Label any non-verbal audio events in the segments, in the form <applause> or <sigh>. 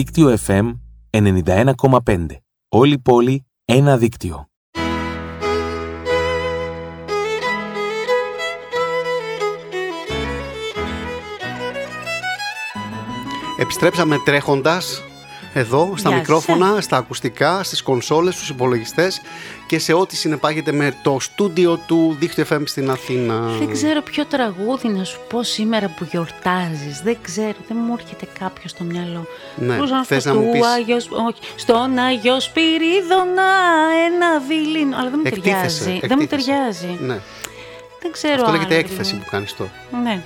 δίκτυο FM 91,5. Όλη πόλη, ένα δίκτυο. Επιστρέψαμε τρέχοντας εδώ στα Γεια μικρόφωνα, στα ακουστικά, στις κονσόλες, στους υπολογιστές και σε ό,τι συνεπάγεται με το στούντιο του Δίκτυο FM στην Αθήνα. Δεν ξέρω ποιο τραγούδι να σου πω σήμερα που γιορτάζεις. Δεν ξέρω, δεν μου έρχεται κάποιο στο μυαλό. Ναι, Μπορούσα να θες σου να πω μου του πεις- Άγιος, όχι, στον Άγιο Σπυρίδωνα ένα βιλίνο. Αλλά δεν μου Εκτίθεσαι, ταιριάζει. Δεν μου εκτίθεσαι. ταιριάζει. Ναι. Δεν ξέρω Αυτό λέγεται άλλο, έκθεση δηλαδή. που κάνεις τώρα. Ναι.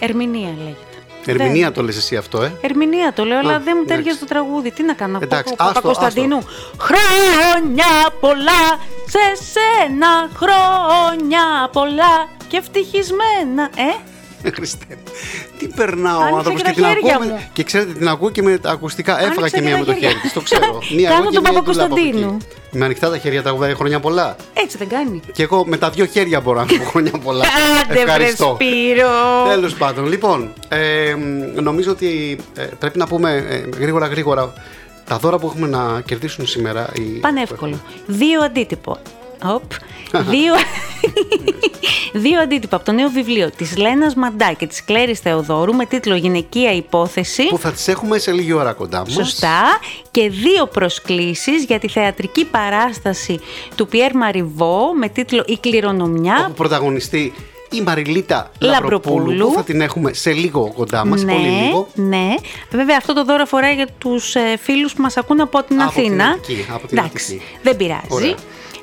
Ερμηνεία λέγεται. Ερμηνεία Δεν- το λες εσύ αυτό, ε; Ερμηνεία το λέω, αλλά δεν μου εντάξει. ταιριάζει το τραγούδι. Τι να κάνω, να Εντάξει, πω άστο, Κωνσταντίνου. Χρόνια πολλά σε σένα, χρόνια πολλά και ευτυχισμένα. Ε, <laughs> Χριστέ μου. Τι περνά ο Άνοιξα άνθρωπος και και, τα την χέρια ακούω. με- μου. Και ξέρετε, την ακούω και με τα ακουστικά. Έφαγα Άνοιξα και και μία τα με το χέρια. χέρι της. Το ξέρω. <laughs> Μία Κάνω εγώ και τον μία η Ντούλα από Παπακοσταντίνου. εκεί. Με ανοιχτά τα χέρια τα κουβέρια χρόνια πολλά. έτσι δεν κάνει. Και εγώ με τα δύο χέρια μπορώ να πω χρόνια πολλά. <laughs> Άντε βρε Ευχαριστώ. Σπύρο. Τέλος πάντων, λοιπόν, ε, νομίζω ότι ε, πρέπει να πούμε ε, γρήγορα γρήγορα τα δώρα που έχουμε να κερδίσουν σήμερα. Οι... Πανεύκολο. Δύο αντίτυπο. Οπ. Δύο... Δύο αντίτυπα από το νέο βιβλίο της Λένας Μαντά και της Κλέρης Θεοδόρου με τίτλο «Γυναικεία υπόθεση». Που θα τις έχουμε σε λίγη ώρα κοντά μας. Σωστά. Και δύο προσκλήσεις για τη θεατρική παράσταση του Πιέρ Μαριβό με τίτλο «Η κληρονομιά». Όπου πρωταγωνιστεί η Μαριλίτα Λαμπροπούλου. Λαμπροπούλου. που θα την έχουμε σε λίγο κοντά μας, ναι, πολύ λίγο. ναι. Βέβαια αυτό το δώρο αφορά για τους ε, φίλους που μας ακούν από την Από την Αθήνα. Αττική, από την Εντάξει, Αττική. δεν πειράζει. Ωραία.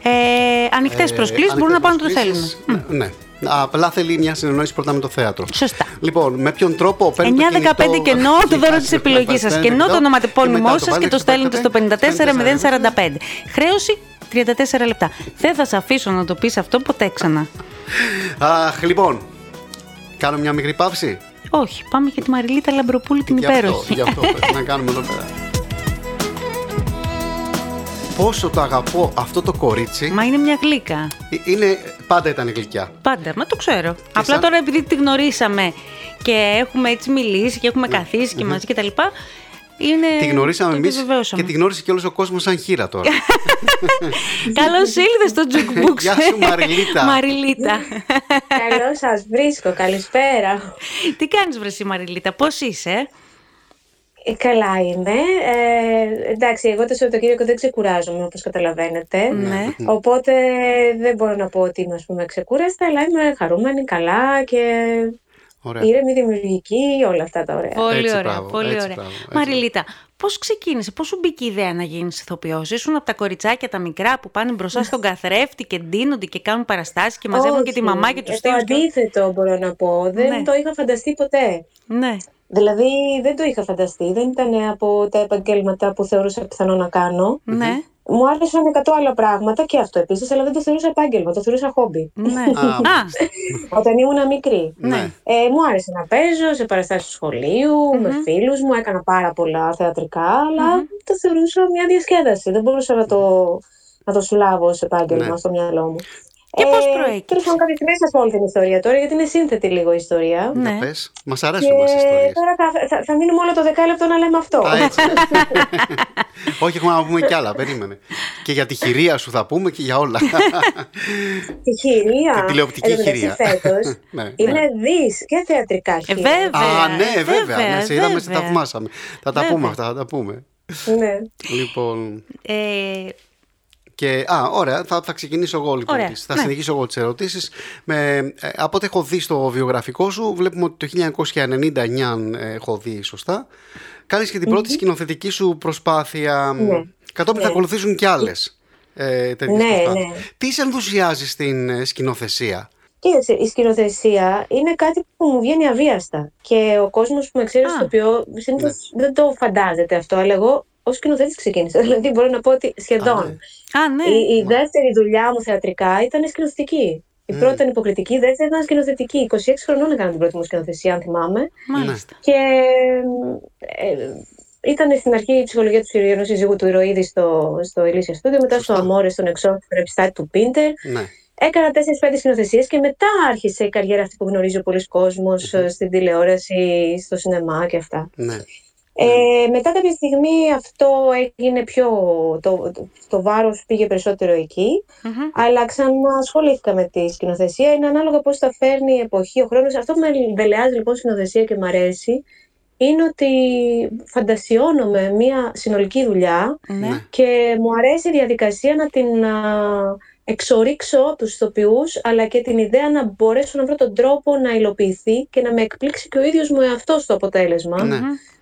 Ε, ανοιχτές Ε, προσκλήσεις μπορούν να ανοιχτές πάνε το θέλουν. προσκλήσεις, Ναι. ναι. Απλά θέλει μια συνεννόηση πρώτα με το θέατρο. Σωστά. Λοιπόν, με ποιον τρόπο παίρνει 9-15 κενό το δώρο της επιλογής σας. Κενό το ονοματεπώνυμό σας και το στέλνετε στο 54045. Χρέωση 34 λεπτά. Δεν θα σε αφήσω να το πεις αυτό ποτέ ξανά. Αχ, λοιπόν. Κάνω μια μικρή παύση; Όχι, πάμε για τη Μαριλίτα Λαμπροπούλη την Γι' αυτό, υπέροχη. γι' αυτό πρέπει να κάνουμε εδώ πέρα. Πόσο το αγαπώ αυτό το κορίτσι. Μα είναι μια γλύκα. Ε, Είναι, πάντα ήταν γλυκιά. Πάντα, μα το ξέρω. Απλά σαν- τώρα επειδή τη γνωρίσαμε και έχουμε έτσι μιλήσει και έχουμε καθίσει και μαζί και τα λοιπά, είναι. Τη γνωρίσαμε το εμείς επιβεβαίωσαμε. και τη γνώρισε και όλος ο κόσμος σαν χείρα τώρα. <laughs> Καλώς ήρθε στο Jukebook. Γεια σου, Μαριλίτα. <laughs> Μαριλίτα. Καλώς σας βρίσκω, καλησπέρα. Τι κάνεις, Βρεσί Μαριλίτα, πώς είσαι; Ε, καλά είμαι. Ε, εντάξει, εγώ το Σαββατοκύριακο δεν ξεκουράζομαι, όπως καταλαβαίνετε. Ναι. Οπότε δεν μπορώ να πω ότι είμαι, ας πούμε, ξεκούραστα, αλλά είμαι χαρούμενη, καλά και Ωραία. ήρεμη, δημιουργική, όλα αυτά τα ωραία. Πολύ Έτσι, ωραία, μπράβο, πολύ έτσι, ωραία. μπράβο, έτσι. Μαριλίτα, πώς ξεκίνησε, πώς σου μπήκε η ιδέα να γίνεις ηθοποιός, ήσουν από τα κοριτσάκια τα μικρά που πάνε μπροστά στον καθρέφτη και ντύνονται και κάνουν παραστάσεις και μαζεύουν και τη Όχι, μαμά και τους ε, Το θείους. αντίθετο μπορώ να πω. Δεν Ναι. το είχα φανταστεί ποτέ. Ναι. Δηλαδή δεν το είχα φανταστεί. Δεν ήταν από τα επαγγέλματα που θεωρούσα πιθανό να κάνω. Ναι. Μου άρεσαν 100 άλλα πράγματα και αυτό επίσης, αλλά δεν το θεωρούσα επάγγελμα, το θεωρούσα χόμπι. Ναι. Α, Α, Όταν ήμουν μικρή. Ναι. Ε, μου άρεσε να παίζω σε παραστάσεις του σχολείου, με φίλους μου, έκανα πάρα πολλά θεατρικά, αλλά το θεωρούσα μια διασκέδαση. Δεν μπορούσα να το, να το συλλάβω ως επάγγελμα Ναι. στο μυαλό μου. Και πώς προέκυψε; Τέλος πάντων, κάποια στιγμή σας πω όλη την ιστορία τώρα, γιατί είναι σύνθετη λίγο η ιστορία. ναι. Για πες. Μας Και αρέσουν μας οι ιστορίες. τώρα θα, θα, θα μείνουμε όλο το δεκάλεπτο να λέμε αυτό. Α, έτσι. <laughs> Όχι, έχουμε να πούμε κι άλλα, περίμενε. Και για τη χειρία σου θα πούμε και για όλα. <laughs> Τη χειρία. Την τηλεοπτική εν τω μεταξύ χειρία. φέτος <laughs> Ναι. είναι δις και θεατρικά Ε, χειρία. βέβαια. Α, ναι, βέβαια. Ναι, σε είδαμε, σε βέβαια. θαυμάσαμε. Θα τα Βέβαια. πούμε αυτά, θα τα πούμε. Ναι. Λοιπόν. Ε, Και, α, ωραία, θα, θα ξεκινήσω εγώ λοιπόν. Ωραία, τις- Θα ναι. συνεχίσω εγώ τις ερωτήσεις. Ε, από ό,τι έχω δει στο βιογραφικό σου, βλέπουμε ότι το 1999 αν, ε, έχω δει σωστά. Κάνεις και την πρώτη σκηνοθετική σου προσπάθεια. Ναι. Κατόπιν θα Ναι. ακολουθήσουν κι άλλες. Ε, τέτοιες Ναι, προσπάθειες. ναι. Τι σε ενθουσιάζει στην ε, σκηνοθεσία; Κοίταξε, η σκηνοθεσία είναι κάτι που μου βγαίνει αβίαστα. Και ο κόσμος που με ξέρει Α. στο οποίο συνήθως δεν το φαντάζεται αυτό, αλλά εγώ ως σκηνοθέτης ξεκίνησα. <laughs> Δηλαδή μπορώ να πω ότι σχεδόν. Α, ναι. α, ναι. Η, η δεύτερη δουλειά μου θεατρικά ήταν σκηνοθετική. Η πρώτη ήταν υποκριτική, η δεύτερη ήταν σκηνοθετική. 26 χρονών έκανα την πρώτη μου σκηνοθεσία, αν θυμάμαι. Μάλιστα. Και ε, ήταν στην αρχή η ψυχολογία του ενό σύζυγου του ηρωίδη στο, στο Ηλίσια Στούντιο, μετά στο Σωστά. Αμόρε, στον Εξώφυλλο, στον επιστάτη του Πίντερ. Ναι. Έκανα 4-5 σκηνοθεσίες και μετά άρχισε η καριέρα αυτή που γνωρίζει ο πολλή κόσμο στην τηλεόραση, στο σινεμά και αυτά. ναι. Ε, μετά κάποια στιγμή αυτό έγινε πιο, το, το, το βάρος πήγε περισσότερο εκεί, αλλά ξανασχολήθηκα με τη σκηνοθεσία. Είναι ανάλογα πώς θα φέρνει η εποχή, ο χρόνος. Αυτό που με βελεάζει λοιπόν σκηνοθεσία και μου αρέσει, είναι ότι φαντασιώνομαι μια συνολική δουλειά Ναι. και μου αρέσει η διαδικασία να την α, εξορίξω τους ηθοποιούς αλλά και την ιδέα να μπορέσω να βρω τον τρόπο να υλοποιηθεί και να με εκπλήξει και ο ίδιος μου εαυτός το αποτέλεσμα. Ναι.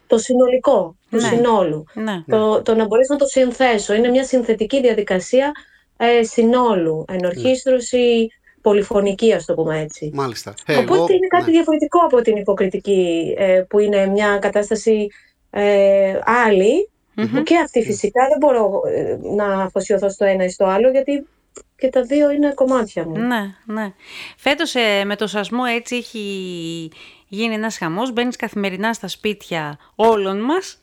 Το συνολικό, του Ναι. συνόλου. Ναι. Το, το να μπορέσω να το συνθέσω. Είναι μια συνθετική διαδικασία ε, συνόλου. Ενορχήστρωση, πολυφωνική ας το πούμε έτσι. Μάλιστα. Ε, Οπότε εγώ- είναι κάτι ναι. διαφορετικό από την υποκριτική ε, που είναι μια κατάσταση ε, άλλη που και αυτή φυσικά δεν μπορώ ε, να αφοσιωθώ στο ένα ή στο άλλο γιατί και τα δύο είναι κομμάτια μου. Ναι, ναι. Φέτος ε, με το σασμό έτσι έχει γίνει ένας χαμός. Μπαίνεις καθημερινά στα σπίτια όλων μας.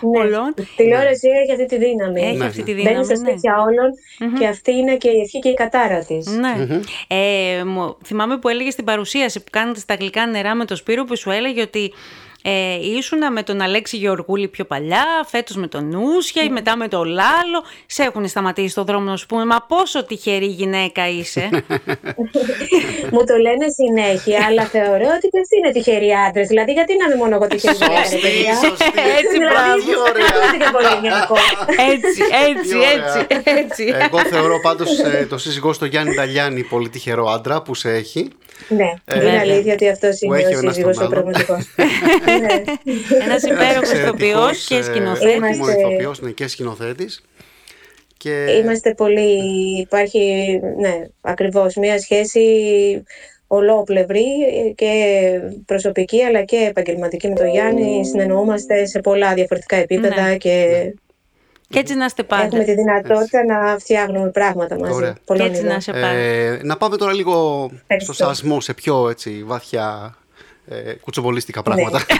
Όλων. Η τηλεόραση έχει αυτή τη δύναμη. Έχει Ναι, αυτή ναι. τη Μπαίνεις δύναμη. στα ναι. σπίτια όλων και αυτή είναι και η ευχή και η κατάρα της. Ναι. Ε, μου- θυμάμαι που έλεγες στην παρουσίαση που κάνετε στα γλυκά νερά με το Σπύρο που σου έλεγε ότι ε, ήσουνα με τον Αλέξη Γεωργούλη πιο παλιά, φέτος με τον Νούσια ή μετά με τον Λάλο. Σε έχουν σταματήσει στο δρόμο να σου πούμε «Μα πόσο τυχερή γυναίκα είσαι». <laughs> Μου το λένε συνέχεια, αλλά θεωρώ ότι και αυτοί είναι τυχεροί άντρες. Δηλαδή, γιατί να είμαι μόνο εγώ τυχερή γυναίκα, ρε Σωστή, παιδιά. σωστή. Έτσι, Δηλαδή, μπράβο. Τι ωραία. δεν είναι και πολύ ελληνικό. <laughs> έτσι, έτσι, Τι ωραία. έτσι, έτσι. Εγώ θεωρώ πάντως ε, το σύζυγό στο Γιάννη Ταλιάνη πολύ τυχερό άντρα που σε έχει. Ναι, Ε, είναι αλήθεια ότι αυτός που είναι έχει ο ο ένας σύζυγος τον ο άλλον. πραγματικός. <laughs> Ναι. Ένας υπέροχος ηθοποιός Εξαιρετικός, και ε, σκηνοθέτης. Είμαστε- ηθοποιός, ναι, και σκηνοθέτης. Και... Είμαστε πολύ. Υπάρχει, ναι, ακριβώς μια σχέση ολόπλευρη και προσωπική αλλά και επαγγελματική με τον Γιάννη. Συνεννοούμαστε σε πολλά διαφορετικά επίπεδα Ναι. και Και έτσι να είστε πάντα. έχουμε τη δυνατότητα να φτιάχνουμε πράγματα μαζί. Ωραία. Και Πολλών έτσι να ειδών. είσαι πάντα. Ε, να πάμε τώρα λίγο στο Ευχαριστώ. σασμό, σε πιο έτσι, βαθιά ε, κουτσομπολίστικα πράγματα. <laughs>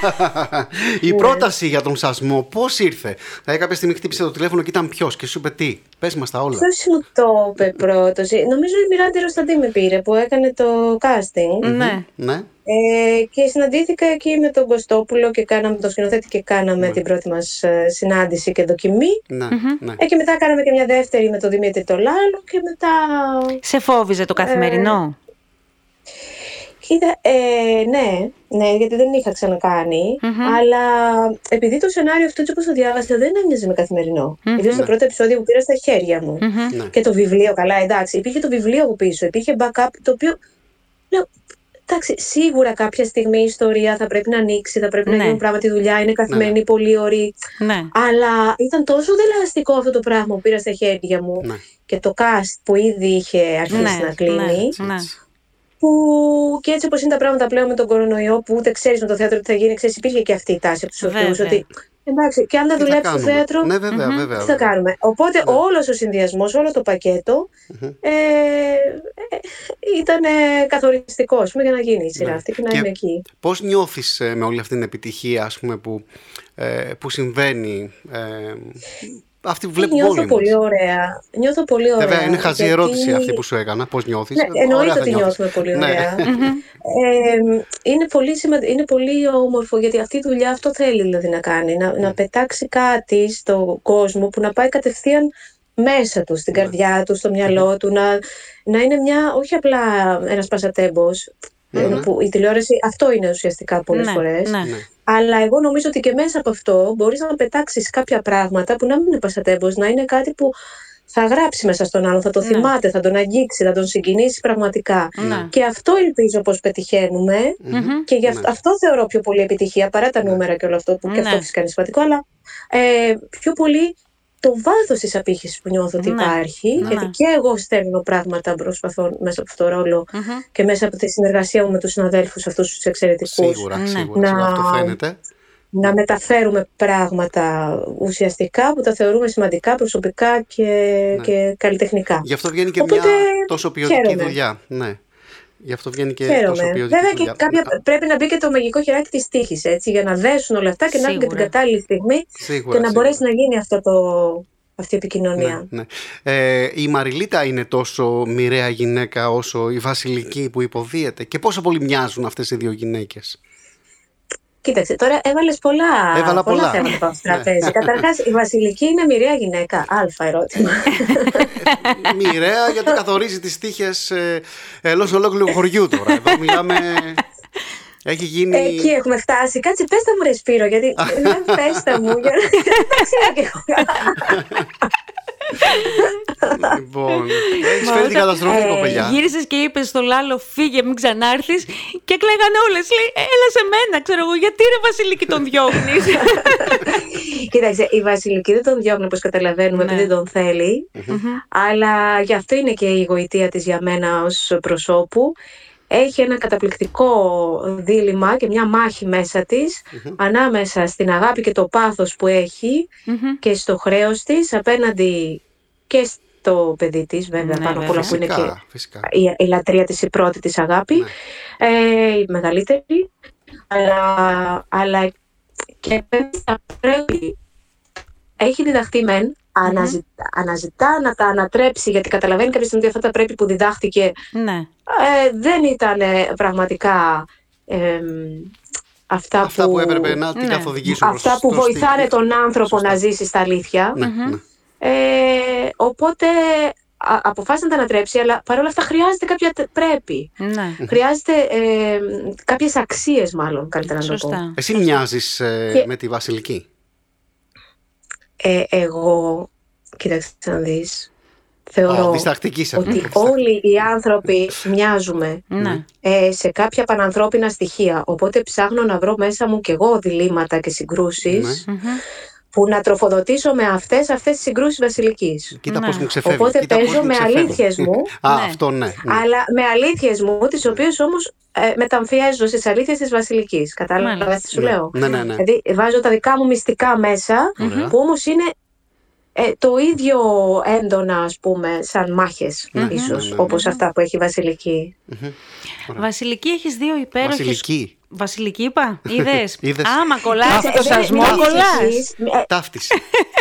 Ναι. Η πρόταση για τον σασμό πώς ήρθε; Δηλαδή κάποια στιγμή χτύπησε το τηλέφωνο και ήταν ποιος και σου είπε τι. Πες μας τα όλα. Ποιος μου το είπε πρώτος, Νομίζω η Μιράντη Ροσταντή με πήρε που έκανε το casting. Ναι. Ναι. Ε, και συναντήθηκα εκεί με τον Κωστόπουλο και κάναμε τον σκηνοθέτη και κάναμε την πρώτη μας ε, συνάντηση και δοκιμή. Ναι, ναι. Ε, και μετά κάναμε και μια δεύτερη με τον Δημήτρη το Λάλο και μετά... Σε φόβιζε το καθημερινό; Κοίτα, ε, ναι, ναι, γιατί δεν είχα ξανακάνει, αλλά επειδή το σενάριο αυτό έτσι όπως το διάβασα δεν έμοιαζε με καθημερινό. Ιδίως το πρώτο επεισόδιο που πήρα στα χέρια μου. ναι. Και το βιβλίο, καλά, εντάξει. Υπήρχε το βιβλίο από πίσω, υπήρχε backup, το οποίο. Λέω, εντάξει, σίγουρα κάποια στιγμή η ιστορία θα πρέπει να ανοίξει, θα πρέπει Ναι. να γίνουν πράγματι δουλειά, είναι καθημερινή, πολύ ωρή. Ναι. Αλλά ήταν τόσο δελεαστικό αυτό το πράγμα που πήρα στα χέρια μου Ναι. και το cast που ήδη είχε αρχίσει Ναι, να κλείνει. Ναι, ναι. Που και έτσι όπως είναι τα πράγματα πλέον με τον κορονοϊό, που ούτε ξέρεις με το θέατρο τι θα γίνει, ξέρεις, υπήρχε και αυτή η τάση από τους Βέβαια. ηθοποιού. Ότι εντάξει, και αν δεν Τι θα δουλέψει στο κάνουμε; θέατρο, Ναι, βέβαια, βέβαια. τι θα κάνουμε; Οπότε Ναι. όλος ο συνδυασμός, όλο το πακέτο ε, ε, ήταν καθοριστικό για να γίνει η σειρά Ναι. αυτή και να Και είμαι εκεί. Πώς νιώθεις ε, με όλη αυτή την επιτυχία ας πούμε, που, ε, που συμβαίνει, ε, αυτή που βλέπουμε Νιώθω όλοι πολύ μας. ωραία. Νιώθω πολύ ωραία. Βέβαια, είναι χαζή γιατί- ερώτηση αυτή που σου έκανα. Πώς νιώθεις. Ναι, Ε, εννοείται ωραία θα ότι νιώθεις. νιώθουμε πολύ Ναι. ωραία. <laughs> Ε, είναι, πολύ σημαντικό, είναι πολύ όμορφο γιατί αυτή η δουλειά αυτό θέλει δηλαδή να κάνει. Να, να πετάξει κάτι στον κόσμο που να πάει κατευθείαν μέσα του, στην καρδιά του, στο μυαλό του. Να, να είναι μια, όχι απλά ένας πασατέμπος, ε, που η τηλεόραση αυτό είναι ουσιαστικά πολλές Ναι, φορές. ναι. Ναι. Αλλά εγώ νομίζω ότι και μέσα από αυτό μπορείς να πετάξεις κάποια πράγματα που να μην είναι πασατέμπος, να είναι κάτι που θα γράψει μέσα στον άλλον, θα το Ναι. θυμάται, θα τον αγγίξει, θα τον συγκινήσει πραγματικά. Ναι. Και αυτό ελπίζω πως πετυχαίνουμε Μμμ. και γι' αυτό, Ναι. αυτό θεωρώ πιο πολύ επιτυχία παρά τα νούμερα και όλο αυτό που και Ναι. αυτό φυσικά είναι σημαντικό, αλλά ε, πιο πολύ το βάθος της απήχησης που νιώθω ότι Ναι. υπάρχει, Ναι. γιατί και εγώ στέλνω πράγματα προσπαθώ μέσα από αυτό το ρόλο Μμμ. και μέσα από τη συνεργασία μου με τους συναδέλφους αυτούς τους εξαιρετικούς Σίγουρα, Ναι. σίγουρα. Να- σίγουρα, Αυτό φαίνεται. να μεταφέρουμε πράγματα ουσιαστικά που τα θεωρούμε σημαντικά, προσωπικά και, Ναι. και καλλιτεχνικά. Γι' αυτό βγαίνει και Οπότε, μια τόσο ποιοτική χαίρομαι. δουλειά. Ναι. Γι' αυτό βγαίνει και τόσο Χαίρομαι. ποιοτική Βέβαια δουλειά. και κάποια, πρέπει να μπει και το μαγικό χεράκι της τύχης, έτσι, για να δέσουν όλα αυτά και να έρθουν και την Σίγουρα. κατάλληλη στιγμή Σίγουρα, και να σίγουρα. μπορέσει να γίνει αυτό το, αυτή η επικοινωνία. Ναι, ναι. Ε, η Μαριλίτα είναι τόσο μοιραία γυναίκα όσο η Βασιλική που υποδίεται. Και πόσο πολύ μοιάζουν αυτές οι δύο γυναίκες. Κοίταξε, τώρα έβαλες πολλά, Έβαλα πολλά. θέματα πάνω στο τραπέζι. <laughs> Καταρχάς, η Βασιλική είναι μοιραία γυναίκα. Α ερώτημα. <laughs> Μοιραία γιατί <laughs> καθορίζει τις τύχες ε, ενός ολόκληρου χωριού τώρα. Εδώ μιλάμε... Έχει γίνει... Εκεί έχουμε φτάσει. Κάτσε, πες τα μου ρε Σπύρο, γιατί δεν πες τα μου. Για να τα ξέρω κι εγώ. Λοιπόν, έχεις φέρει την καταστροφή, Ε, κοπελιά. Γύρισες και είπες στο Λάλο, φύγε, μην ξανάρθεις. Και κλαίγανε όλες. Λέει, έλα σε μένα, ξέρω εγώ, γιατί ρε Βασιλική τον διώχνεις; <laughs> Κοίταξε, η Βασιλική δεν τον διώχνει όπως καταλαβαίνουμε Ναι. επειδή δεν τον θέλει. Αλλά γι' αυτό είναι και η γοητεία της για μένα ως προσώπου. Έχει ένα καταπληκτικό δίλημα και μια μάχη μέσα της ανάμεσα στην αγάπη και το πάθος που έχει και στο χρέος της απέναντι και στο παιδί της βέβαια Ναι, πάνω απ' όλα που είναι και Φυσικά, φυσικά. η, η λατρεία της η πρώτη της αγάπη, Ναι. ε, η μεγαλύτερη, αλλά, αλλά και θα πρέπει, έχει διδαχθεί μεν, αναζη- αναζητά να τα ανατρέψει, γιατί καταλαβαίνει κάποια στιγμή ότι αυτά τα πρέπει που διδάχτηκε ναι. ε, δεν ήταν ε, πραγματικά ε, αυτά, Αυτά που έπρεπε να την ναι. καθοδηγήσουν προς- αυτά που προς τη- βοηθάνε τον άνθρωπο Σωστά. να ζήσει στα αλήθεια. Ναι, ναι. Ε, οπότε α, αποφάσισε να τα ανατρέψει, αλλά παρόλα αυτά χρειάζεται κάποια τε- πρέπει. ναι. Χρειάζεται ε, κάποιες αξίες μάλλον, καλύτερα να το πω. Σωστά. Εσύ μοιάζεις ε, Και- με τη Βασιλική; Ε, εγώ, κοίταξε να δεις, θεωρώ Ω, διστακτική σε ότι αυτό. όλοι οι άνθρωποι μοιάζουμε Ναι. ε, σε κάποια πανανθρώπινα στοιχεία. Οπότε ψάχνω να βρω μέσα μου κι εγώ διλήμματα και συγκρούσεις Ναι. Μμμ. που να τροφοδοτήσω με αυτές, αυτές τις συγκρούσεις βασιλικής. Κοίτα Ναι. πώς μου ξεφεύγει. Οπότε κοίτα πώς παίζω μου με ξεφεύγει. αλήθειες μου, Α, Ναι. αυτό ναι. ναι. αλλά με αλήθειες μου, τις οποίες όμως ε, μεταμφιέζω στις αλήθειες της βασιλικής. Κατάλαβες Μάλιστα. τι σου Ναι. λέω; Ναι, ναι, ναι. Δηλαδή βάζω τα δικά μου μυστικά μέσα, Ωραία. που όμως είναι ε, το ίδιο έντονα, ας πούμε, σαν μάχες, Ναι, ίσως, ναι, ναι. όπως αυτά που έχει η βασιλική. Βασιλική, έχεις δύο υπέροχε. Βασιλική. Βασιλική είπα, είδες. <laughs> Είδες. Άμα κολλάς Ε, αυτό το δεν- σασμό, μην κολλάς. αρχίσεις. Ε, <laughs> Ταύτιση.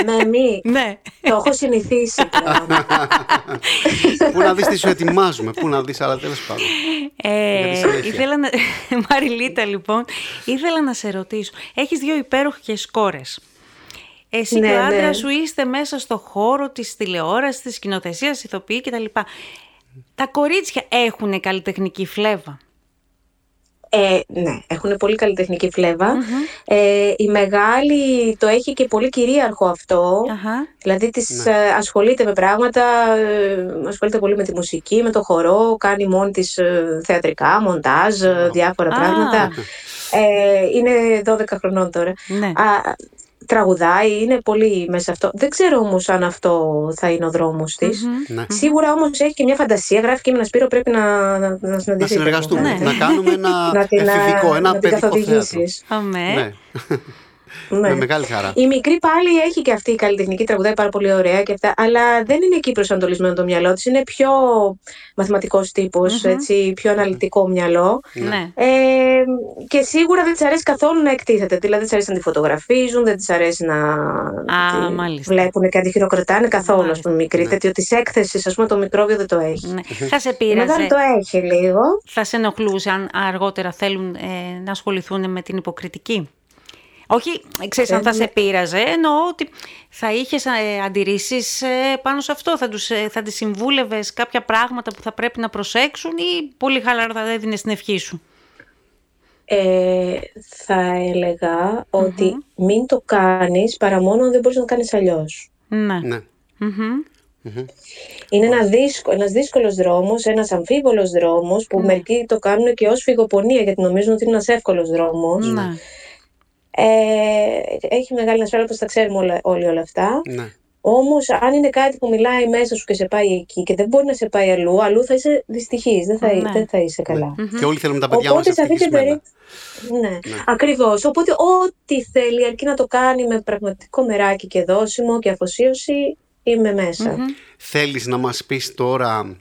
Με μη. <laughs> Ναι. Το έχω συνηθίσει πλέον. Πού να δεις τι σου ετοιμάζουμε. Πού να δεις, αλλά τέλος πάντων. Για τη Ε, συνέχεια. ήθελα να... Μαριλίτα, λοιπόν, ήθελα να σε ρωτήσω. Έχεις δύο υπέροχες κόρες. Εσύ Ναι, και ο άντρας ναι. σου είστε μέσα στο χώρο της τηλεόρασης, της σκηνοθεσίας, ηθοποιοί κτλ. Τα κορίτσια έχουν καλλιτεχνική φλέβα; Ε, ναι, έχουν πολύ καλλιτεχνική φλέβα. Ε, η μεγάλη το έχει και πολύ κυρίαρχο αυτό. Αχα. Δηλαδή της ε, ασχολείται με πράγματα, ε, ασχολείται πολύ με τη μουσική, με το χορό, κάνει μόνη της ε, θεατρικά, μοντάζ, ε, διάφορα Α. πράγματα. Ε, είναι 12 χρονών τώρα. Ναι. Α, τραγουδάει, είναι πολύ μέσα σε αυτό. Δεν ξέρω όμως αν αυτό θα είναι ο δρόμος της. Ναι. Σίγουρα όμως έχει και μια φαντασία, γράφει και με ένα Σπύρο, πρέπει να, να, να Να συναντηθείτε. συνεργαστούμε. μου Ναι. φαίνεται. Να κάνουμε ένα Να την, εφηβικό, ένα να την παιδικό θέατρο. καθοδηγήσεις. Αμέ. Ναι. <laughs> Ναι. Με μεγάλη χαρά. Η μικρή πάλι έχει και αυτή η καλλιτεχνική, τραγουδάει πάρα πολύ ωραία και αυτά, αλλά δεν είναι εκεί προσανατολισμένο το μυαλό της. Είναι πιο μαθηματικός τύπος, έτσι, πιο αναλυτικό μυαλό. Ναι. Ε, και σίγουρα δεν της αρέσει καθόλου να εκτίθεται. Δηλαδή δεν της αρέσει να τη φωτογραφίζουν, δεν της αρέσει να Α, τη μάλιστα. βλέπουν και αντιχειροκροτάνε καθόλου, ας Μάλιστα, πούμε, μικρή. ναι. Τέτοιο της έκθεσης, ας πούμε, το μικρόβιο δεν το έχει. ναι. Θα σε Η μεγάλη πείραζε. το έχει λίγο. Θα σε ενοχλούσε αν αργότερα θέλουν ε, να ασχοληθούν με την υποκριτική; Όχι, ξέρεις αν θα σε πείραζε, εννοώ ότι θα είχες ε, αντιρρήσεις ε, πάνω σε αυτό, θα, τους, ε, θα τις συμβούλευες κάποια πράγματα που θα πρέπει να προσέξουν ή πολύ χαλαρά θα έδινες την ευχή σου; Ε, θα έλεγα ότι μην το κάνεις παρά μόνο αν δεν μπορείς να το κάνεις αλλιώς. Ναι. Ναι. Μμμ. Είναι ένα δύσκολο, ένας δύσκολος δρόμος, ένας αμφίβολος δρόμος που μερικοί το κάνουν και ως φυγοπονία γιατί νομίζουν ότι είναι ένας εύκολος δρόμος. Ναι. Ε, έχει μεγάλη ασφάλεια όπως τα ξέρουμε όλα, όλοι όλα αυτά. Ναι. Όμως αν είναι κάτι που μιλάει μέσα σου και σε πάει εκεί και δεν μπορεί να σε πάει αλλού, αλλού θα είσαι δυστυχής, δεν θα, Ναι. δεν θα είσαι καλά. Και όλοι θέλουμε τα παιδιά μας Οπότε σε αυτή την ευτυχισμένα. περίπτωση. Ναι, ακριβώς. Οπότε ό,τι θέλει, αρκεί να το κάνει με πραγματικό μεράκι και δόσιμο και αφοσίωση, είμαι μέσα. Θέλεις να μας πεις τώρα,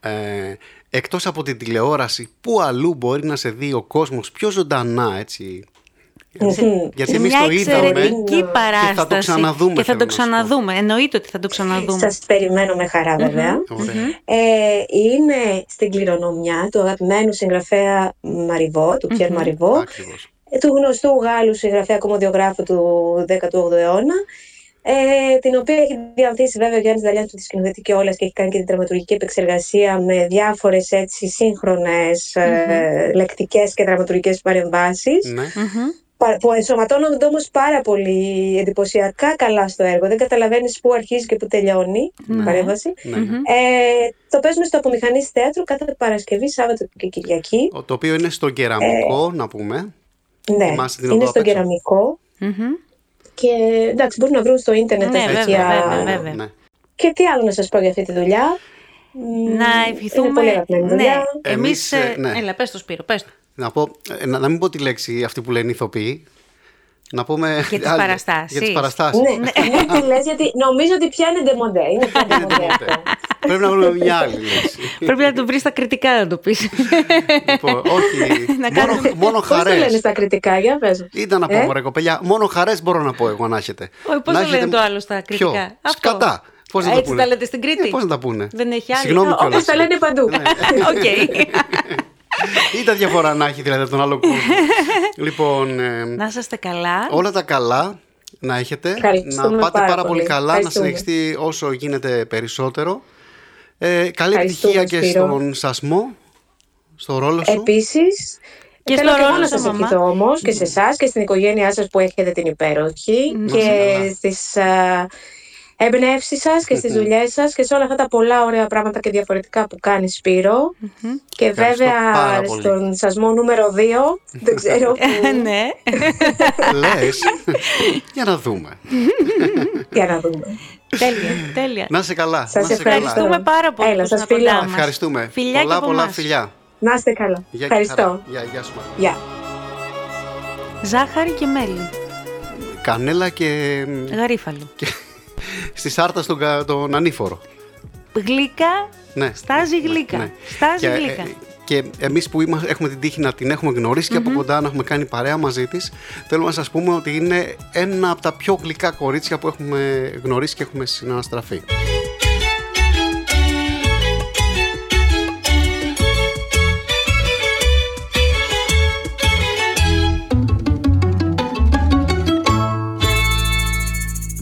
ε, εκτός από την τηλεόραση, πού αλλού μπορεί να σε δει ο κόσμος πιο ζωντανά, έτσι. Γιατί Σε εμείς μια το είδαμε εξαιρετική παράσταση. και θα το ξαναδούμε. Και θα θέλω το να σου πω. ξαναδούμε. Εννοείται ότι θα το ξαναδούμε. Σας περιμένω με χαρά βέβαια. Ωραία. Ε, είναι στην κληρονομιά του αγαπημένου συγγραφέα Μαριβό, του Πιέρ Μαριβό. Ακριβώς. ε, του γνωστού Γάλλου συγγραφέα κομμοδιογράφου του 18ου αιώνα, ε, την οποία έχει διανθίσει βέβαια ο Γιάννης Δαλιάνης που τη σκηνοθετεί και όλες και έχει κάνει και την δραματουργική επεξεργασία με διάφορες έτσι σύγχρονες ε, λεκτικές και δραματουργικές παρεμβάσεις Ναι. Μμμ. που ενσωματώνονται όμως πάρα πολύ εντυπωσιακά καλά στο έργο. Δεν καταλαβαίνεις πού αρχίζει και πού τελειώνει η Ναι. παρέμβαση. Ναι. Μμμ. Ε, το παίζουμε στο Απομηχανής Θέατρο κάθε Παρασκευή, Σάββατο και Κυριακή. Ο- Το οποίο είναι στο κεραμικό, να πούμε. Ναι, Θυμάσαι την είναι οδό στο απ' έξω. κεραμικό. Μμμ. Και εντάξει, μπορούν να βρουν στο ίντερνετ Ναι, τα βέβαια, στοιχεία. βέβαια, βέβαια. Ναι. Και τι άλλο να σας πω για αυτή τη δουλειά; Μ, Να ευχηθούμε. Είναι πολύ αγαπημένη ναι, δουλειά. εμείς, Εμείς, ε, ε, ναι. Έλα, πες το Σπύρο, πες το. Να, πω, ε, να, να μην πω τη λέξη αυτή που λένε ηθοποιοί. Να πούμε. Για τις άλλη- παραστάσεις. Για τις παραστάσεις. Ναι, μην <laughs> τη λες, γιατί νομίζω ότι πια είναι ντεμοντέ. Είναι πια ντεμοντέ αυτό. Πρέπει να βρούμε μια άλλη λέξη. Πρέπει να το βρεις στα κρητικά να το πεις. λοιπόν, όχι. Να μόνο, κάνουμε- μόνο Πώς το λένε χαρέ. στα κρητικά, για πες. Ήταν να πω, Ε; μωρέ κοπέλια, μόνο χαρές μπορώ να πω εγώ να έχετε. Όχι, πώς Να το λένε έχετε- το άλλο στα κρητικά; Ποιο; Αυτό. Σκατά. Πώς να το Έτσι πούνε; τα λέτε στην Κρήτη; Ε, πώς να τα πούνε; Δεν έχει άλλη. Συγγνώμη Ω, κιόλας. Όπως τα λένε παντού. Ναι. <laughs> <laughs> Οκ. Ήταν διαφορά να έχει δηλαδή από τον άλλο κόσμο. <laughs> λοιπόν, ε, Να είσαστε καλά. όλα τα καλά να έχετε. Ευχαριστούμε Να πάτε πάρα, πάρα πολύ πολύ. καλά, να Ευχαριστούμε. συνεχιστεί όσο γίνεται περισσότερο. Ε, καλή Ευχαριστούμε, επιτυχία και Σπύρο. στον Σασμό, στο ρόλο σου. Επίσης, Και θέλω στο και εγώ ρόλο να σου, σας μαμά. ευχηθώ όμως και σε εσάς και στην οικογένειά σας που έχετε την υπέροχη Να και είστε καλά. στις α, εμπνεύσεις σας και στις δουλειές σας και σε όλα αυτά τα πολλά ωραία πράγματα και διαφορετικά που κάνει Σπύρο. Και Ευχαριστώ βέβαια πάρα πολύ. στον σασμό νούμερο 2, <laughs> δεν ξέρω που, ναι. <laughs> Λες, <laughs> για να δούμε. για να δούμε. τέλεια, τέλεια. Να είσαι καλά. Σας να είσαι καλά. ευχαριστώ. Ευχαριστούμε πάρα πολύ Έλα, που σας ήσουν κοντά φιλώ. μας. Ευχαριστούμε. Φιλιά και πολλά από πολλά εμάς. φιλιά. Να είστε καλά. Γεια και Ευχαριστώ. χαρά. Γεια, γεια σου. Μαρία. Γεια. Ζάχαρη και μέλι. Κανέλα και, Γαρίφαλο. Και στη σάρτα στον, κα- τον ανήφορο. Γλύκα. Ναι. Στάζει Ναι, γλύκα. ναι. Στάζει και, γλύκα. ε, Και εμείς που είμαστε, έχουμε την τύχη να την έχουμε γνωρίσει και από κοντά να έχουμε κάνει παρέα μαζί της, θέλουμε να σας πούμε ότι είναι ένα από τα πιο γλυκά κορίτσια που έχουμε γνωρίσει και έχουμε συναναστραφεί.